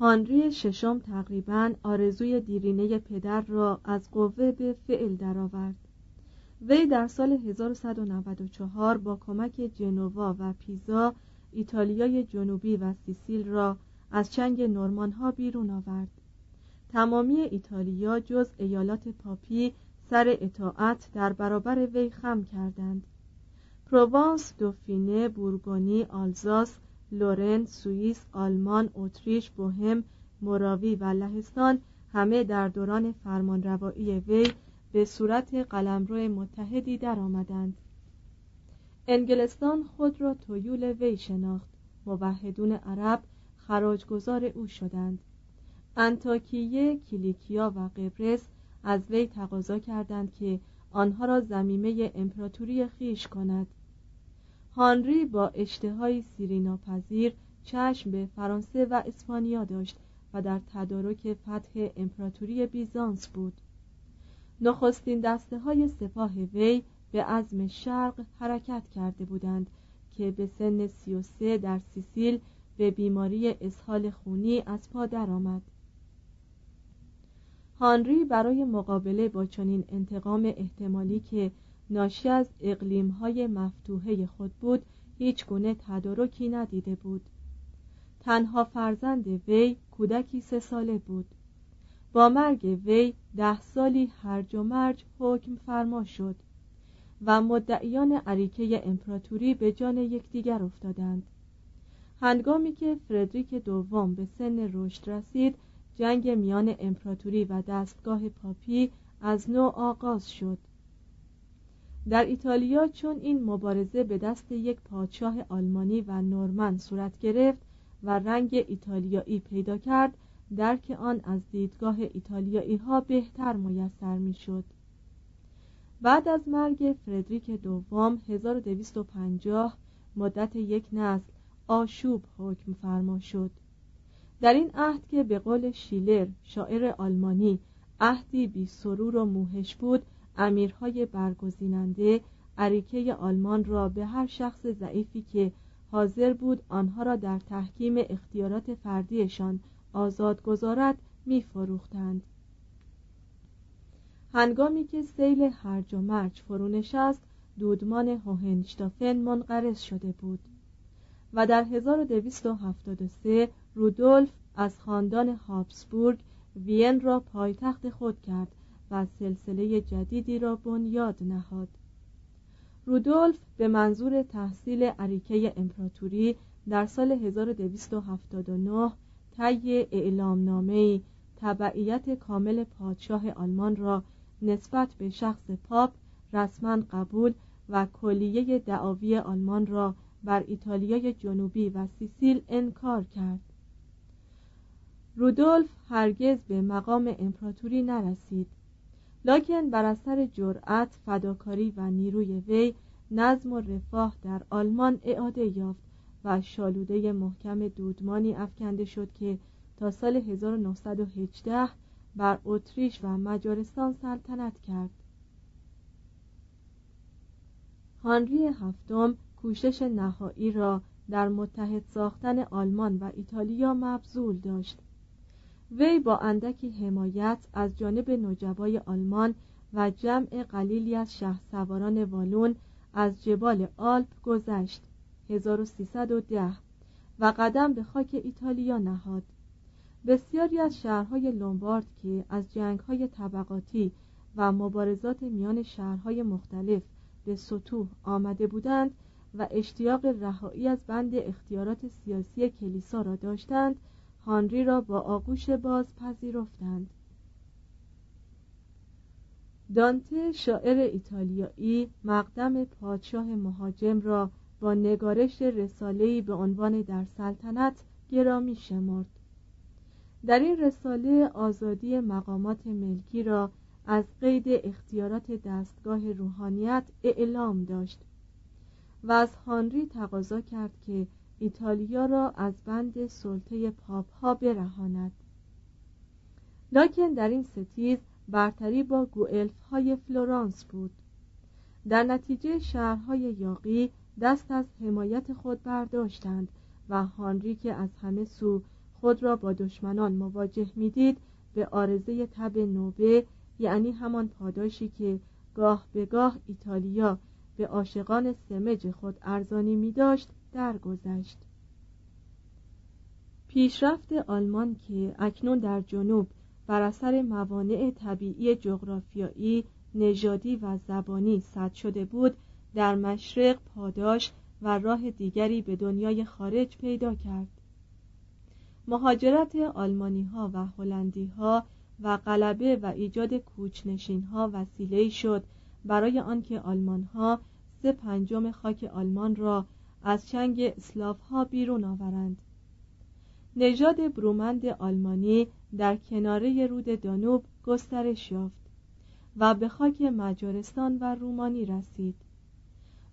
هانری ششم تقریبا آرزوی دیرینه پدر را از قوه به فعل درآورد. وی در سال 1194 با کمک جنوا و پیزا ایتالیای جنوبی و سیسیل را از چنگ نورمان ها بیرون آورد. تمامی ایتالیا جز ایالات پاپی سر اطاعت در برابر وی خم کردند. پروانس، دوفینه، بورگونی، آلزاس، لورن، سوئیس، آلمان، اتریش، بوهم، موراوی و لهستان همه در دوران فرمانروایی وی به صورت قلمرو متحدی درآمدند. انگلستان خود را تویول وی شناخت. موحدون عرب خراجگزار او شدند. انتاکیه، کلیکیا و قبرس از وی تقاضا کردند که آنها را زمیمه امپراتوری خیش کند. هانری با اشتهای سیری ناپذیر چشم به فرانسه و اسپانیا داشت و در تدارک فتح امپراتوری بیزانس بود نخستین دسته های سپاه وی به عزم شرق حرکت کرده بودند که به سن سی و سه در سیسیل به بیماری اسهال خونی از پا درآمد. هانری برای مقابله با چنین انتقام احتمالی که ناشی از اقلیم‌های مفتوحه خود بود هیچ گونه تدارکی ندیده بود. تنها فرزند وی کودکی سه ساله بود. با مرگ وی ده سالی هرج و مرج حکم فرما شد و مدعیان عریکه امپراتوری به جان یکدیگر افتادند. هنگامی که فردریک دوم به سن رشد رسید جنگ میان امپراتوری و دستگاه پاپی از نو آغاز شد. در ایتالیا چون این مبارزه به دست یک پادشاه آلمانی و نورمن صورت گرفت و رنگ ایتالیایی پیدا کرد درک آن از دیدگاه ایتالیایی ها بهتر میسر می‌شد. بعد از مرگ فردریک دوم 1250 مدت یک نسل آشوب حکم فرما شد در این عهد که به قول شیلر شاعر آلمانی عهدی بی سرور و موهش بود امیرهای برگزیننده عریکه آلمان را به هر شخص ضعیفی که حاضر بود آنها را در تحکیم اختیارات فردیشان آزاد گذارد میفروختند. هنگامی که سیل هرج و مرج فرو نشست دودمان هوهنشتافن منقرض شده بود و در 1273 رودولف از خاندان هابسبورگ وین را پایتخت خود کرد و سلسله جدیدی را بنیاد نهاد. رودولف به منظور تحصیل عریکه امپراتوری در سال 1279 طی اعلامنامه‌ای تبعیت کامل پادشاه آلمان را نسبت به شخص پاپ رسما قبول و کلیه دعاوی آلمان را بر ایتالیای جنوبی و سیسیل انکار کرد. رودولف هرگز به مقام امپراتوری نرسید. لکن بر اثر جرأت فداکاری و نیروی وی نظم و رفاه در آلمان اعاده یافت و شالوده محکم دودمانی افکنده شد که تا سال 1918 بر اتریش و مجارستان سلطنت کرد. هانری هفتم کوشش نهایی را در متحد ساختن آلمان و ایتالیا مبذول داشت. وی با اندکی حمایت از جانب نجبای آلمان و جمع قلیلی از شه سواران والون از جبال آلپ گذشت. 1310 و قدم به خاک ایتالیا نهاد. بسیاری از شهرهای لومبارد که از جنگهای طبقاتی و مبارزات میان شهرهای مختلف به سطوح آمده بودند و اشتیاق رهایی از بند اختیارات سیاسی کلیسا را داشتند هانری را با آغوش باز پذیرفتند. دانته شاعر ایتالیایی مقدم پادشاه مهاجم را با نگارش رساله‌ای به عنوان در سلطنت گرامی شمرد. در این رساله آزادی مقامات ملکی را از قید اختیارات دستگاه روحانیت اعلام داشت و از هانری تقاضا کرد که ایتالیا را از بند سلطه پاپ ها برهاند. لکن در این ستیز برتری با گوئلف های فلورانس بود. در نتیجه شهرهای یاقی دست از حمایت خود برداشتند و هانری که از همه سو خود را با دشمنان مواجه می‌دید به آرزه تب نوبه یعنی همان پاداشی که گاه به گاه ایتالیا به عاشقان سمج خود ارزانی می داشت درگذشت. پیشرفت آلمان که اکنون در جنوب بر اثر موانع طبیعی جغرافیایی نژادی و زبانی صد شده بود در مشرق پاداش و راه دیگری به دنیای خارج پیدا کرد. مهاجرت آلمانی ها و هلندی ها و غلبه و ایجاد کوچنشین ها وسیله شد برای آنکه آلمان ها سه پنجم خاک آلمان را از چنگ اسلاف ها بیرون آورند. نژاد برومند آلمانی در کناره رود دانوب گسترش یافت و به خاک مجارستان و رومانی رسید.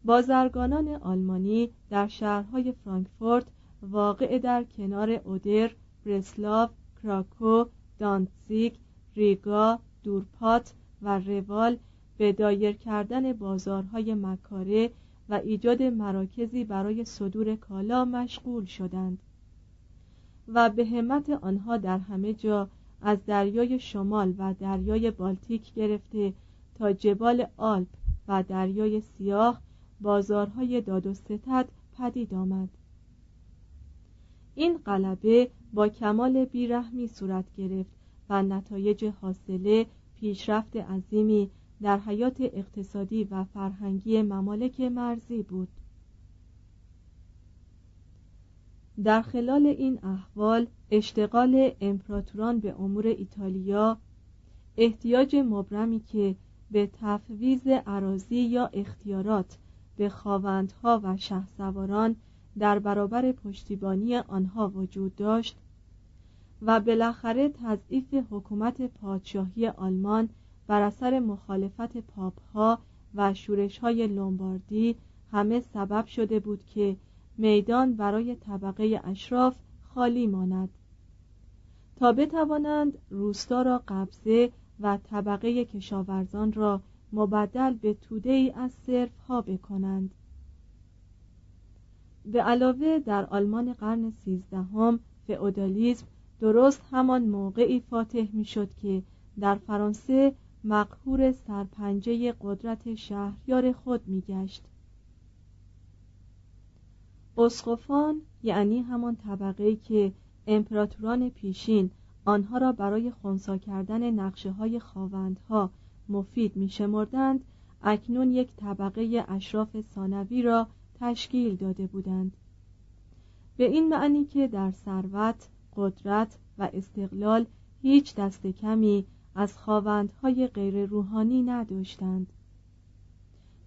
بازرگانان آلمانی در شهرهای فرانکفورت واقع در کنار اودر، برسلاو، کراکو، دانتزیگ، ریگا، دورپات و روال به دایر کردن بازارهای مکاره و ایجاد مراکزی برای صدور کالا مشغول شدند. و به همت آنها در همه جا از دریای شمال و دریای بالتیک گرفته تا جبال آلپ و دریای سیاه بازارهای داد و ستد پدید آمد. این غلبه با کمال بیرحمی صورت گرفت و نتایج حاصله پیشرفت عظیمی در حیات اقتصادی و فرهنگی ممالک مرزی بود. در خلال این احوال اشتغال امپراتوران به امور ایتالیا احتیاج مبرمی که به تفویض عراضی یا اختیارات به خاوندها و شهسواران در برابر پشتیبانی آنها وجود داشت و بالاخره تضعیف حکومت پادشاهی آلمان بر اثر مخالفت پاپها و شورشهای لومباردی همه سبب شده بود که میدان برای طبقه اشراف خالی ماند. تا بتوانند روستا را قبضه و طبقه کشاورزان را مبدل به توده ای از صرف ها بکنند. به علاوه در آلمان قرن سیزدهم فئودالیسم درست همان موقعی فاتح می‌شد که در فرانسه مقهور سرپنجه قدرت شهریار خود میگشت. اسقفان یعنی همان طبقه که امپراتوران پیشین آنها را برای خونسا کردن نقشه های خواوندها مفید می شمردند اکنون یک طبقه اشراف ثانوی را تشکیل داده بودند. به این معنی که در ثروت قدرت و استقلال هیچ دست کمی از خواوندهای غیر روحانی نداشتند.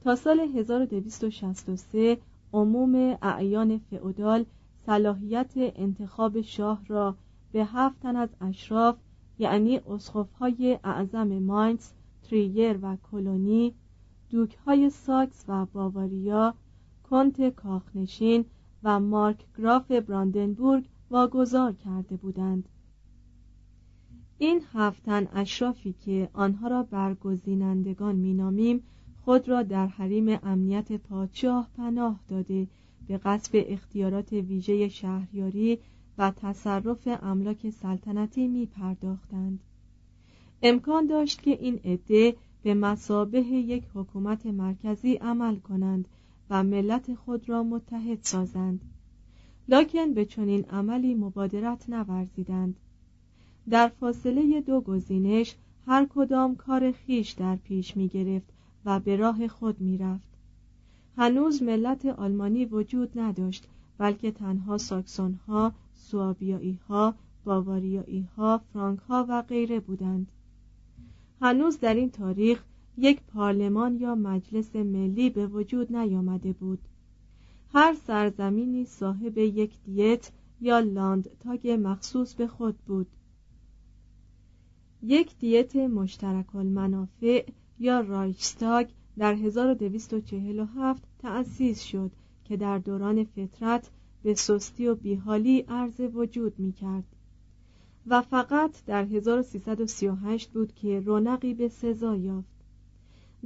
تا سال 1263 عموم اعیان فئودال صلاحیت انتخاب شاه را به هفت تن از اشراف یعنی اسقفهای اعظم ماینز تریگر و کلونی دوکهای ساکس و باواریا کنت کاخنشین و مارک گراف براندنبورگ واگذار کرده بودند. این هفتن اشرافی که آنها را برگزینندگان مینامیم خود را در حریم امنیت پادشاه پناه داده به قصب اختیارات ویژه شهریاری و تصرف املاک سلطنتی می پرداختند. امکان داشت که این عده به مسابه یک حکومت مرکزی عمل کنند و ملت خود را متحد سازند لکن به چنین عملی مبادرت نورزیدند در فاصله دو گزینش هر کدام کار خیش در پیش می گرفت و به راه خود می رفت. هنوز ملت آلمانی وجود نداشت بلکه تنها ساکسون ها، سوابیایی ها، باواریایی ها، فرانک ها و غیره بودند. هنوز در این تاریخ یک پارلمان یا مجلس ملی به وجود نیامده بود. هر سرزمینی صاحب یک دیت یا لاند تاگ مخصوص به خود بود. یک دیت مشترک المنافع یا رایشتاگ در 1247 تأسیس شد که در دوران فترت به سستی و بیحالی عرض وجود می کرد و فقط در 1338 بود که رونقی به سزا یافت.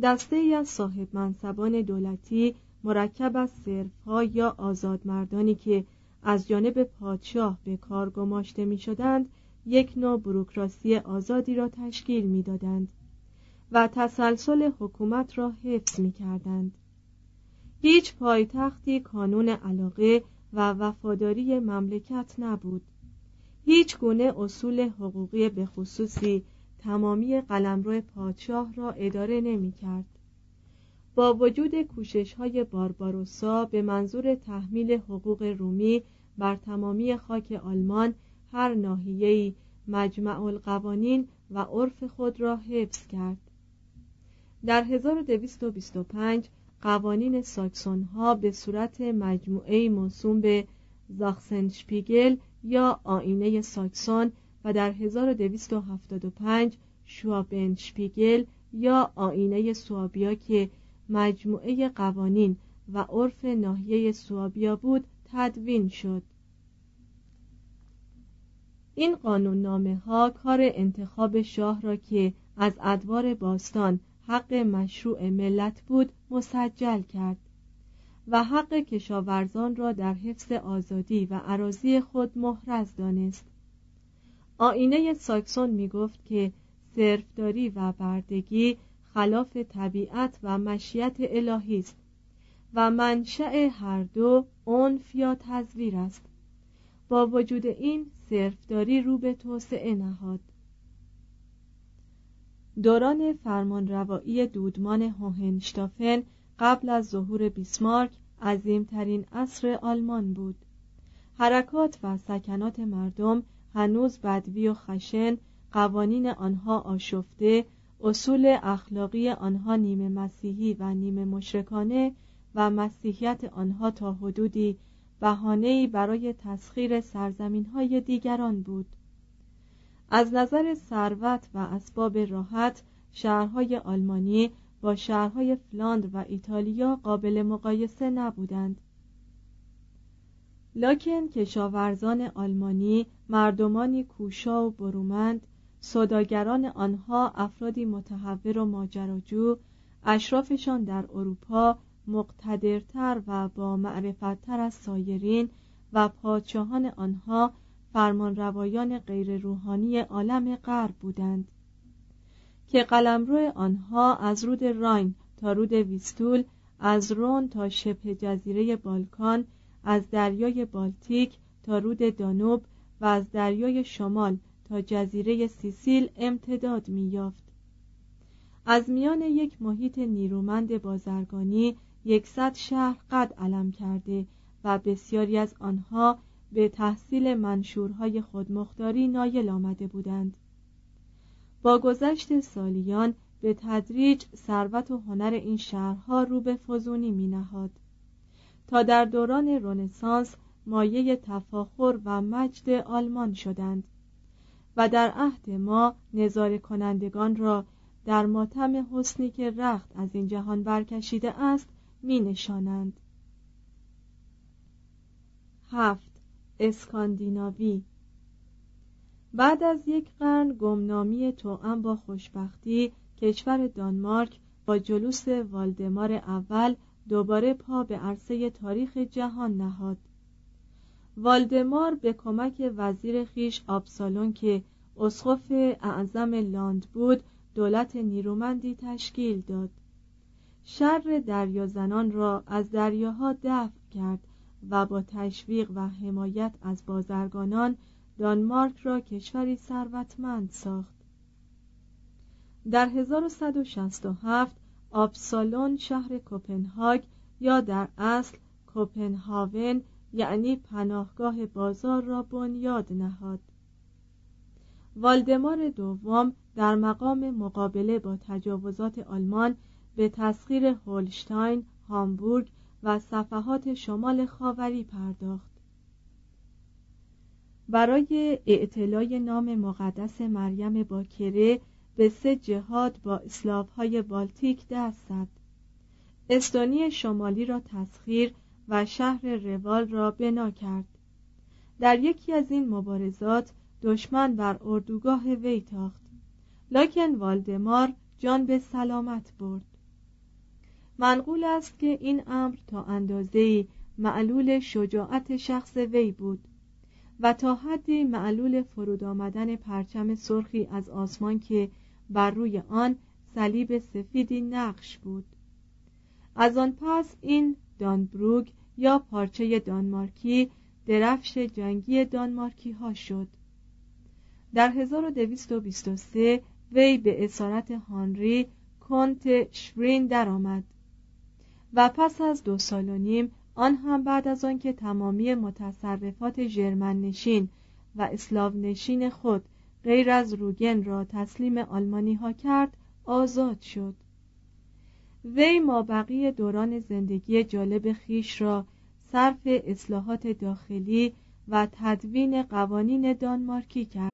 دسته ای از صاحب منصبان دولتی مرکب از صرفها یا آزادمردانی که از جانب پادشاه به کار گماشته می شدند یک نوع بروکراسی آزادی را تشکیل می دادند و تسلسل حکومت را حفظ می کردند. هیچ پایتختی کانون علاقه و وفاداری مملکت نبود هیچ گونه اصول حقوقی به خصوصی تمامی قلمرو پادشاه را اداره نمی کرد. با وجود کوشش های بارباروسا به منظور تحمیل حقوق رومی بر تمامی خاک آلمان هر ناحیه‌ای مجمع القوانین و عرف خود را حفظ کرد. در 1225 قوانین ساکسون ها به صورت مجموعه موسوم به زاخسنشپیگل یا آینه ساکسون و در 1275 شوابنشپیگل یا آینه سوابیا که مجموعه قوانین و عرف ناحیه سوابیا بود تدوین شد. این قانون نامه ها کار انتخاب شاه را که از ادوار باستان حق مشروع ملت بود مسجل کرد و حق کشاورزان را در حفظ آزادی و عراضی خود محرز دانست. آینه ساکسون می گفت که صرفداری و بردگی خلاف طبیعت و مشیت الهی است و منشأ هر دو عنف یا تزویر است. با وجود این صرفداری رو به توسعه نهاد. دوران فرمانروایی دودمان هوهنشتافن قبل از ظهور بیسمارک عظیمترین عصر آلمان بود. حرکات و سکنات مردم هنوز بدوی و خشن قوانین آنها آشفته اصول اخلاقی آنها نیمه مسیحی و نیمه مشرکانه و مسیحیت آنها تا حدودی بهانه‌ای برای تسخیر سرزمین‌های دیگران بود. از نظر ثروت و اسباب راحت شهرهای آلمانی با شهرهای فلاند و ایتالیا قابل مقایسه نبودند. لاکن کشاورزان آلمانی مردمانی کوشا و برومند صداگران آنها افرادی متحور و ماجراجو اشرافشان در اروپا مقتدرتر و با معرفتتر از سایرین و پادشاهان آنها فرمانروایان غیر روحانی عالم غرب بودند که قلمرو آنها از رود راین تا رود ویستول از رون تا شبه جزیره بالکان از دریای بالتیک تا رود دانوب و از دریای شمال تا جزیره سیسیل امتداد می‌یافت. از میان یک محیط نیرومند بازرگانی یکصد شهر قد علم کرده و بسیاری از آنها به تحصیل منشورهای خودمختاری نایل آمده بودند با گذشت سالیان به تدریج ثروت و هنر این شهرها رو به فزونی می نهاد. تا در دوران رنسانس مایه تفاخر و مجد آلمان شدند و در عهد ما نظاره کنندگان را در ماتم حسنی که رخت از این جهان برکشیده است می نشانند. هفت. اسکاندیناوی. بعد از یک قرن گمنامی توأم با خوشبختی کشور دانمارک با جلوس والدمار اول دوباره پا به عرصه تاریخ جهان نهاد. والدمار به کمک وزیر خیش آبسالون که اسقف اعظم لاند بود دولت نیرومندی تشکیل داد. شر دریازنان را از دریاها دفع کرد و با تشویق و حمایت از بازرگانان دانمارک را کشوری ثروتمند ساخت. در 1167 آبسالون شهر کوپنهاگ یا در اصل کوپنهاون یعنی پناهگاه بازار را بنیاد نهاد. والدمار دوم در مقام مقابله با تجاوزات آلمان به تسخیر هولشتاین، هامبورگ و صفحات شمال خاوری پرداخت. برای اعتلای نام مقدس مریم باکره به سه جهاد با های بالتیک دست زد. استونی شمالی را تسخیر و شهر روال را بنا کرد. در یکی از این مبارزات دشمن بر اردوگاه وی تاخت. لکن والدمار جان به سلامت برد. منقول است که این امر تا اندازه معلول شجاعت شخص وی بود و تا حدی معلول فرود آمدن پرچم سرخی از آسمان که بر روی آن صلیب سفیدی نقش بود. از آن پس این دانبروگ یا پارچه دانمارکی درفش جنگی دانمارکی ها شد. در 1223 وی به اسارت هانری کنت شورین درآمد. و پس از دو سال و نیم آن هم بعد از آنکه تمامی متصرفات ژرمن نشین و اسلاو نشین خود غیر از روگن را تسلیم آلمانی ها کرد آزاد شد. وی ما بقیه دوران زندگی جالب خیش را صرف اصلاحات داخلی و تدوین قوانین دانمارکی کرد.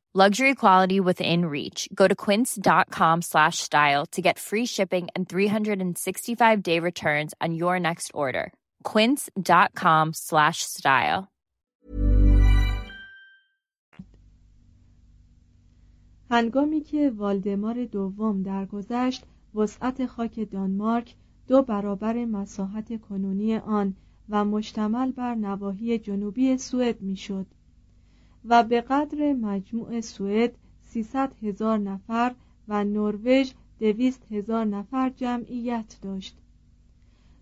Luxury quality within reach. Go to quince.com slash style to get free shipping and 365 day returns on your next order. quince.com slash style هنگامی که والدمار دوم درگذشت وسعت خاک دانمارک دو برابر مساحت کنونی آن و مشتمل بر نواحی جنوبی سوئد می‌شد. و به قدر مجموع سوئد 300 هزار نفر و نروژ دویست هزار نفر جمعیت داشت.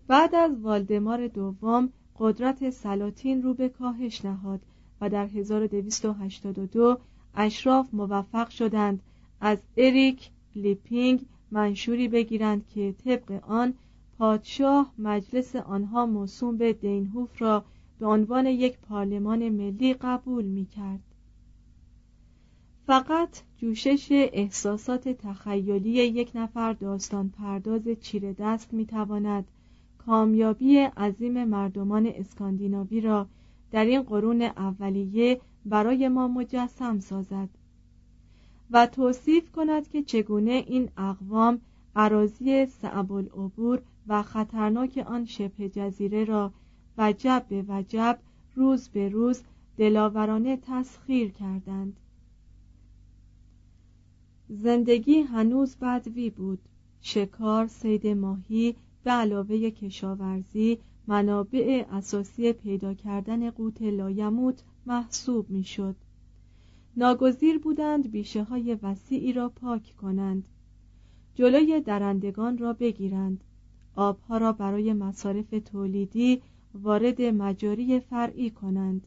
بعد از والدمار دوم قدرت سلاطین رو به کاهش نهاد و در 1282 اشراف موفق شدند. از اریک لیپینگ منشوری بگیرند که طبق آن پادشاه مجلس آنها موسوم به دینهوف را به عنوان یک پارلمان ملی قبول می کرد. فقط جوشش احساسات تخیلی یک نفر داستان پرداز چیره دست می‌تواند کامیابی عظیم مردمان اسکاندیناوی را در این قرون اولیه برای ما مجسم سازد و توصیف کند که چگونه این اقوام عراضی صعب العبور و خطرناک آن شبه جزیره را وجب به وجب روز به روز دلاورانه تسخیر کردند. زندگی هنوز بدوی بود. شکار سید ماهی به علاوه کشاورزی منابع اساسی پیدا کردن قوت لایموت محسوب می‌شد. ناگزیر بودند بیشه های وسیعی را پاک کنند. جلوی درندگان را بگیرند. آبها را برای مصارف تولیدی وارد مجاری فرعی کنند.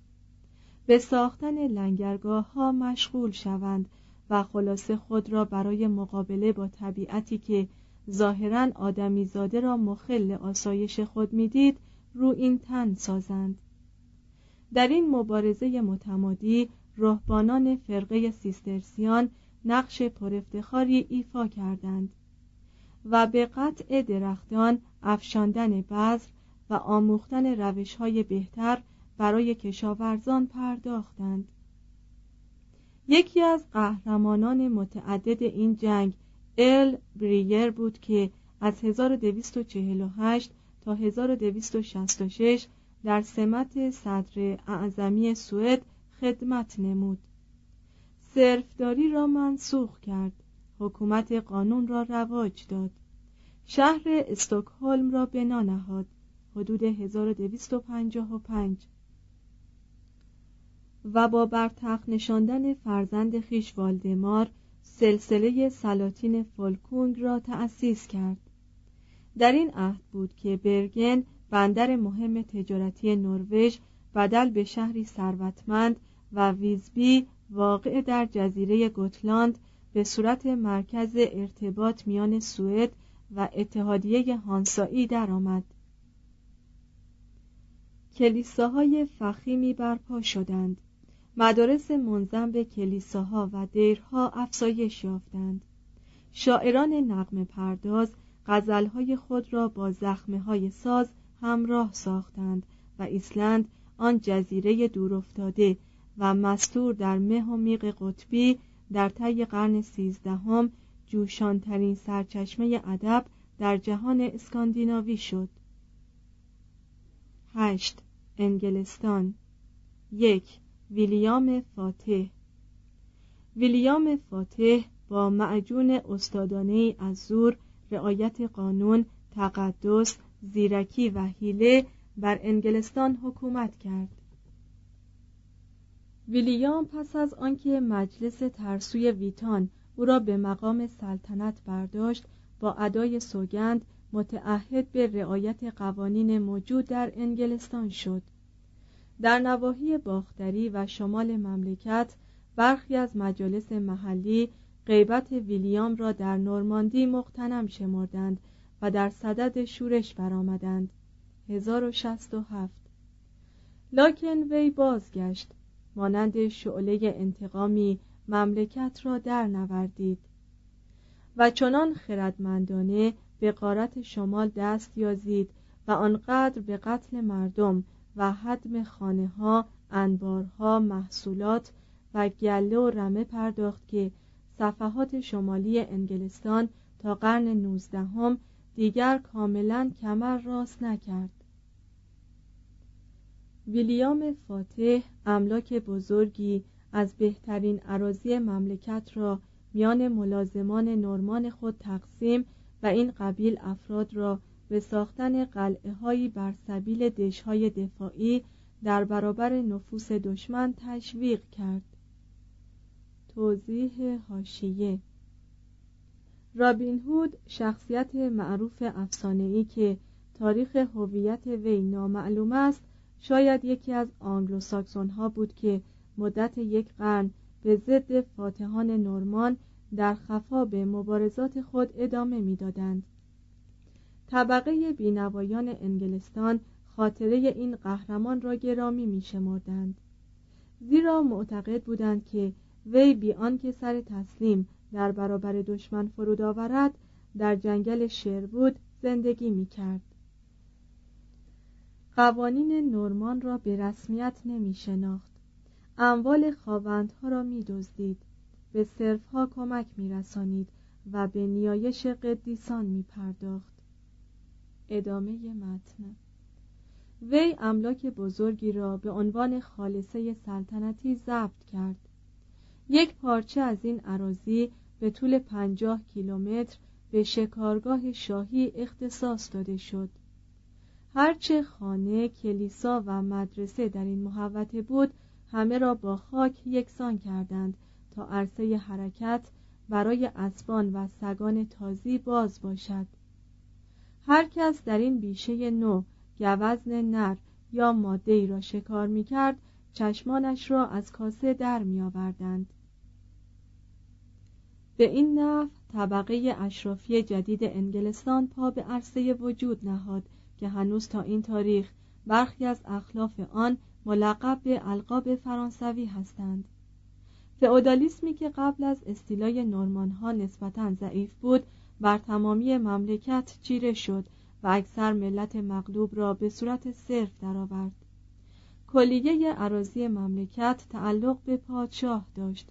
به ساختن لنگرگاه ها مشغول شوند و خلاصه خود را برای مقابله با طبیعتی که ظاهرا آدمیزاده را مخل آسایش خود می‌دید رو این تن سازند. در این مبارزه متمادی رهبانان فرقه سیسترسیان نقش پرافتخاری ایفا کردند و به قطع درختان افشاندن بذر و آموختن روش های بهتر برای کشاورزان پرداختند. یکی از قهرمانان متعدد این جنگ ال بریر بود که از 1248 تا 1266 در سمت صدر اعظمی سوئد خدمت نمود. صرفداری را منسوخ کرد. حکومت قانون را رواج داد. شهر استکهلم را بنا نهاد حدود 1255 و با برتخت نشاندن فرزند خیش والدمار سلسله سلاطین فولکونگ را تأسیس کرد در این عهد بود که برگن بندر مهم تجارتی نروژ بدل به شهری ثروتمند و ویزبی واقع در جزیره گوتلاند به صورت مرکز ارتباط میان سوئد و اتحادیه هانسایی درآمد. کلیساهای فخیمی برپا شدند. مدارس منظم به کلیساها و دیرها افزایش یافتند. شاعران نقم پرداز غزلهای خود را با زخمه های ساز همراه ساختند و ایسلند آن جزیره دورافتاده و مستور در مه و میغ قطبی در طی قرن سیزدهم جوشانترین سرچشمه ادب در جهان اسکاندیناوی شد. هشت انگلستان. یک ویلیام فاتح. ویلیام فاتح با معجون استادانه از زور رعایت قانون تقدس زیرکی و حیله بر انگلستان حکومت کرد. ویلیام پس از آنکه مجلس ترسوی ویتان او را به مقام سلطنت برداشت با ادای سوگند متعهد به رعایت قوانین موجود در انگلستان شد. در نواحی باختری و شمال مملکت برخی از مجالس محلی غیبت ویلیام را در نورماندی مقتنم شمردند و در صدد شورش برآمدند. 1067 لاکن وی بازگشت مانند شعله انتقامی مملکت را در نوردید. و چنان خردمندانه به قارت شمال دست یازید و آنقدر به قتل مردم و حدم خانه ها انبارها محصولات و گله و رمه پرداخت که صفحات شمالی انگلستان تا قرن نوزدهم دیگر کاملا کمر راست نکرد. ویلیام فاتح املاک بزرگی از بهترین عراضی مملکت را میان ملازمان نرمان خود تقسیم و این قبیل افراد را به ساختن قلعه هایی بر سبیل دشهای دفاعی در برابر نفوس دشمن تشویق کرد. توضیح هاشیه رابین هود شخصیت معروف افسانه‌ای که تاریخ هویت وی نامعلوم است شاید یکی از آنگلوساکسون ها بود که مدت یک قرن به ضد فاتحان نورمان در خفا به مبارزات خود ادامه می‌دادند. طبقه بینوایان انگلستان خاطره این قهرمان را گرامی می شمردند. زیرا معتقد بودند که وی بی آنکه سر تسلیم در برابر دشمن فرود آورد در جنگل شربود زندگی می کرد. قوانین نورمان را به رسمیت نمی شناخت اموال خواوندها را می دزدید به صرفها کمک می رسانید و به نیایش قدیسان می پرداخت ادامه متن. وی املاک بزرگی را به عنوان خالصه سلطنتی ضبط کرد. یک پارچه از این عراضی به طول پنجاه کیلومتر به شکارگاه شاهی اختصاص داده شد. هرچه خانه، کلیسا و مدرسه در این محوطه بود همه را با خاک یکسان کردند تا عرصه حرکت برای اسبان و سگان تازی باز باشد. هر کس در این بیشه نو گوزن نر یا ماده ای را شکار می کرد چشمانش را از کاسه در می آوردند به این نحو طبقه اشرافی جدید انگلستان پا به عرصه وجود نهاد که هنوز تا این تاریخ برخی از اخلاف آن ملقب به القاب فرانسوی هستند. فئودالیسمی که قبل از استیلای نورمان ها نسبتا ضعیف بود بر تمامی مملکت چیره شد و اکثر ملت مغلوب را به صورت صرف درآورد. کلیه عراضی مملکت تعلق به پادشاه داشت.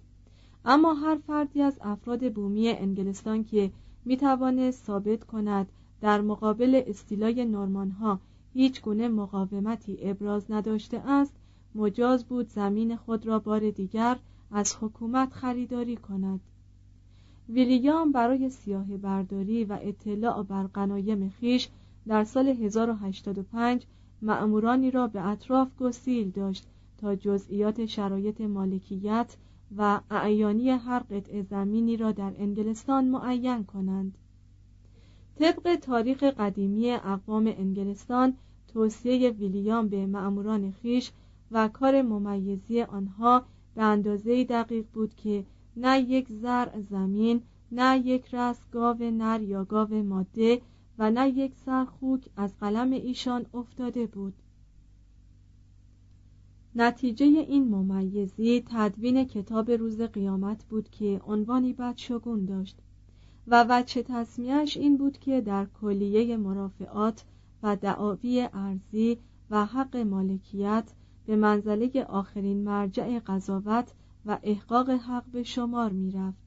اما هر فردی از افراد بومی انگلستان که می توانست ثابت کند در مقابل استیلای نورمان ها هیچ گونه مقاومتی ابراز نداشته است مجاز بود زمین خود را بار دیگر از حکومت خریداری کند. ویلیام برای سیاه برداری و اطلاع بر قنایم خیش در سال 1085 معمورانی را به اطراف گسیل داشت تا جزئیات شرایط مالکیت و اعیانی هر قطع زمینی را در انگلستان معین کنند. طبق تاریخ قدیمی اقوام انگلستان توصیه ویلیام به معموران خیش و کار ممیزی آنها به اندازه دقیق بود که نه یک زرع زمین نه یک رس گاو نر یا گاو ماده و نه یک سر خوک از قلم ایشان افتاده بود. نتیجه این ممیزی تدوین کتاب روز قیامت بود که عنوانی بدشگون داشت و وچه تصمیهش این بود که در کلیه مرافعات و دعاوی ارزی و حق مالکیت به منزله آخرین مرجع قضاوت و احقاق حق به شمار می رفت.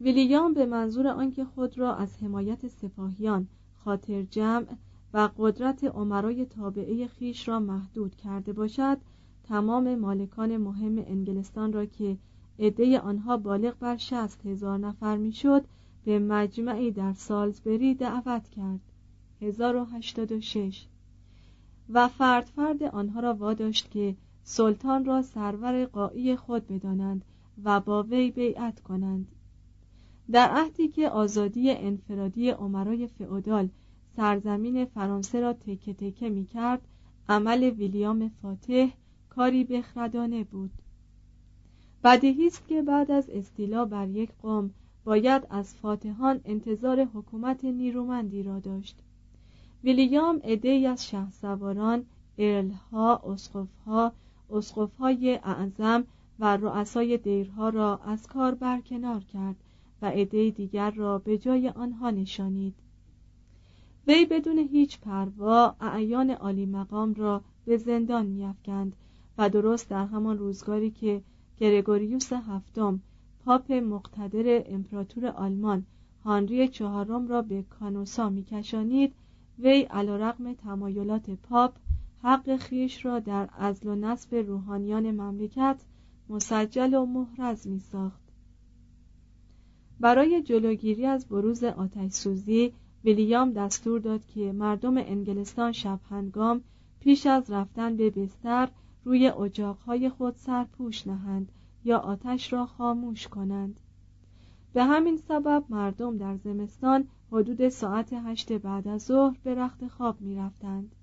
ویلیام به منظور آنکه خود را از حمایت سپاهیان خاطر جمع و قدرت عمرای تابعه خیش را محدود کرده باشد تمام مالکان مهم انگلستان را که عده آنها بالغ بر شست هزار نفر می‌شد به مجمعی در سالزبری دعوت کرد 1086 و فرد فرد آنها را واداشت که سلطان را سرور قایی خود بدانند و با وی بیعت کنند. در عهدی که آزادی انفرادی عمرای فئودال سرزمین فرانسه را تکه تکه می کرد عمل ویلیام فاتح کاری بخردانه بود. بدیهی است که بعد از استیلا بر یک قوم باید از فاتحان انتظار حکومت نیرومندی را داشت. ویلیام عدهای از شهسواران ارلها اسقفها اسقفهای اعظم و رؤسای دیرها را از کار برکنار کرد و عده دیگر را به جای آنها نشانید. وی بدون هیچ پروا اعیان عالی مقام را به زندان میافکند و درست در همان روزگاری که گرگوریوس هفتم پاپ مقتدر امپراتور آلمان هانری چهارم را به کانوسا میکشانید وی علیرغم تمایلات پاپ حق خیش را در ازل و نصب روحانیان مملکت مسجل و محرز می ساخت. برای جلوگیری از بروز آتش سوزی ویلیام دستور داد که مردم انگلستان شب هنگام پیش از رفتن به بستر روی اجاقهای خود سرپوش نهند یا آتش را خاموش کنند به همین سبب مردم در زمستان حدود ساعت هشت بعد از ظهر به رخت خواب می رفتند.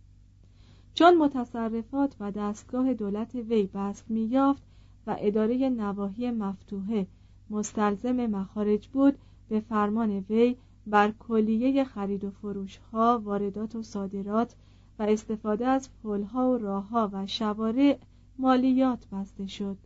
چون متصرفات و دستگاه دولت وی بست می یافت و اداره نواحی مفتوحه مستلزم مخارج بود به فرمان وی بر کلیه خرید و فروش ها واردات و صادرات و استفاده از پلها و راهها و شوارع مالیات بسته شد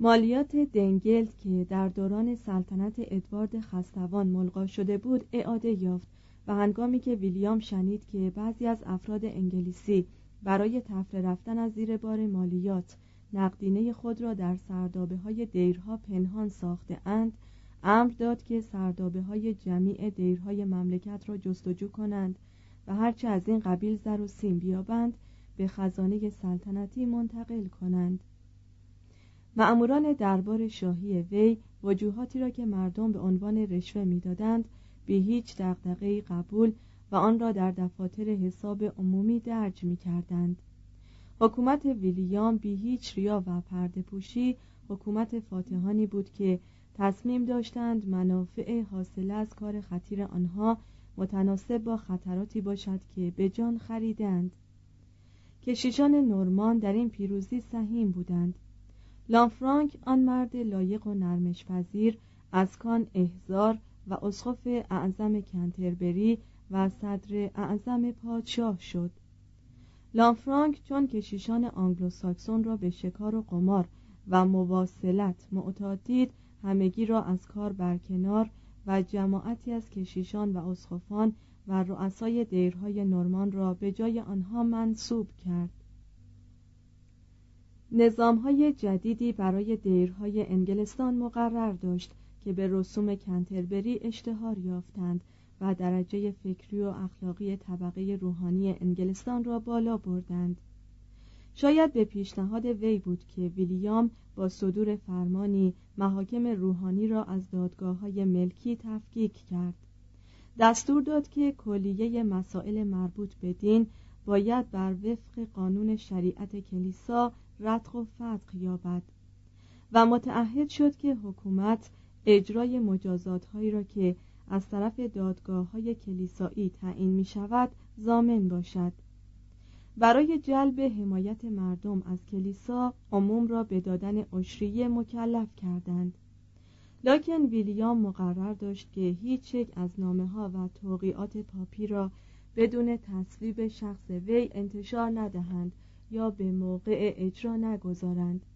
مالیات دنگلد که در دوران سلطنت ادوارد خستوان ملغا شده بود اعاده یافت و هنگامی که ویلیام شنید که بعضی از افراد انگلیسی برای تفره رفتن از زیر بار مالیات نقدینه خود را در سردابه های دیرها پنهان ساخته اند امر داد که سردابه های جمیع دیرهای مملکت را جستجو کنند و هرچه از این قبیل زر و سیم بیابند به خزانه سلطنتی منتقل کنند. معموران دربار شاهی وی وجوهاتی را که مردم به عنوان رشوه می‌دادند به هیچ دغدغه‌ای قبول و آن را در دفاتر حساب عمومی درج می کردند. حکومت ویلیام بی هیچ ریا و پرده پوشی حکومت فاتحانی بود که تصمیم داشتند منافع حاصله از کار خطیر آنها متناسب با خطراتی باشد که به جان خریدند کشیشان نورمان در این پیروزی سهیم بودند لانفرانک آن مرد لایق و نرمش پذیر از کان احزار و اسقف اعظم کنتربری و صدر اعظم پادشاه شد. لانفرانک چون کشیشان آنگلو ساکسون را به شکار و قمار و مواصلت معتاد دید همگی را از کار برکنار و جماعتی از کشیشان و اسقفان و رؤسای دیرهای نورمان را به جای آنها منصوب کرد. نظام های جدیدی برای دیرهای انگلستان مقرر داشت که به رسوم کنتربری اشتهار یافتند و درجه فکری و اخلاقی طبقه روحانی انگلستان را بالا بردند. شاید به پیشنهاد وی بود که ویلیام با صدور فرمانی محاکم روحانی را از دادگاه های ملکی تفکیک کرد. دستور داد که کلیه مسائل مربوط به دین باید بر وفق قانون شریعت کلیسا رتق و فتق یابد. و متعهد شد که حکومت اجرای مجازات هایی را که از طرف دادگاه های کلیسایی تعیین می شود زامن باشد. برای جلب حمایت مردم از کلیسا عموم را به دادن اشریه مکلف کردند. لکن ویلیام مقرر داشت که هیچ یک از نامه ها و توقیات پاپی را بدون تصویب شخص وی انتشار ندهند. یا به موقع اجرا نگذارند.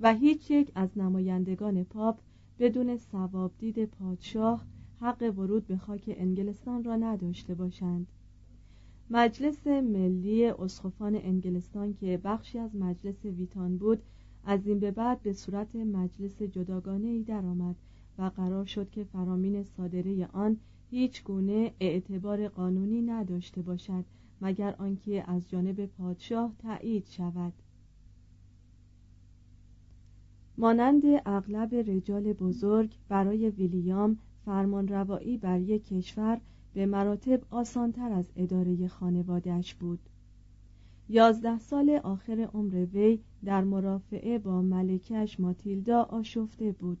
و هیچ یک از نمایندگان پاپ بدون دید پادشاه حق ورود به خاک انگلستان را نداشته باشند. مجلس ملی اسقفان انگلستان که بخشی از مجلس ویتان بود از این به بعد به صورت مجلس جداگانه ای درآمد و قرار شد که فرامین صادره آن هیچ گونه اعتبار قانونی نداشته باشد مگر آنکه از جانب پادشاه تایید شود. مانند اغلب رجال بزرگ برای ویلیام فرمانروایی بر یک کشور به مراتب آسانتر از اداره خانوادهش بود. یازده سال آخر عمر وی در مرافعه با ملکش ماتیلدا آشفته بود.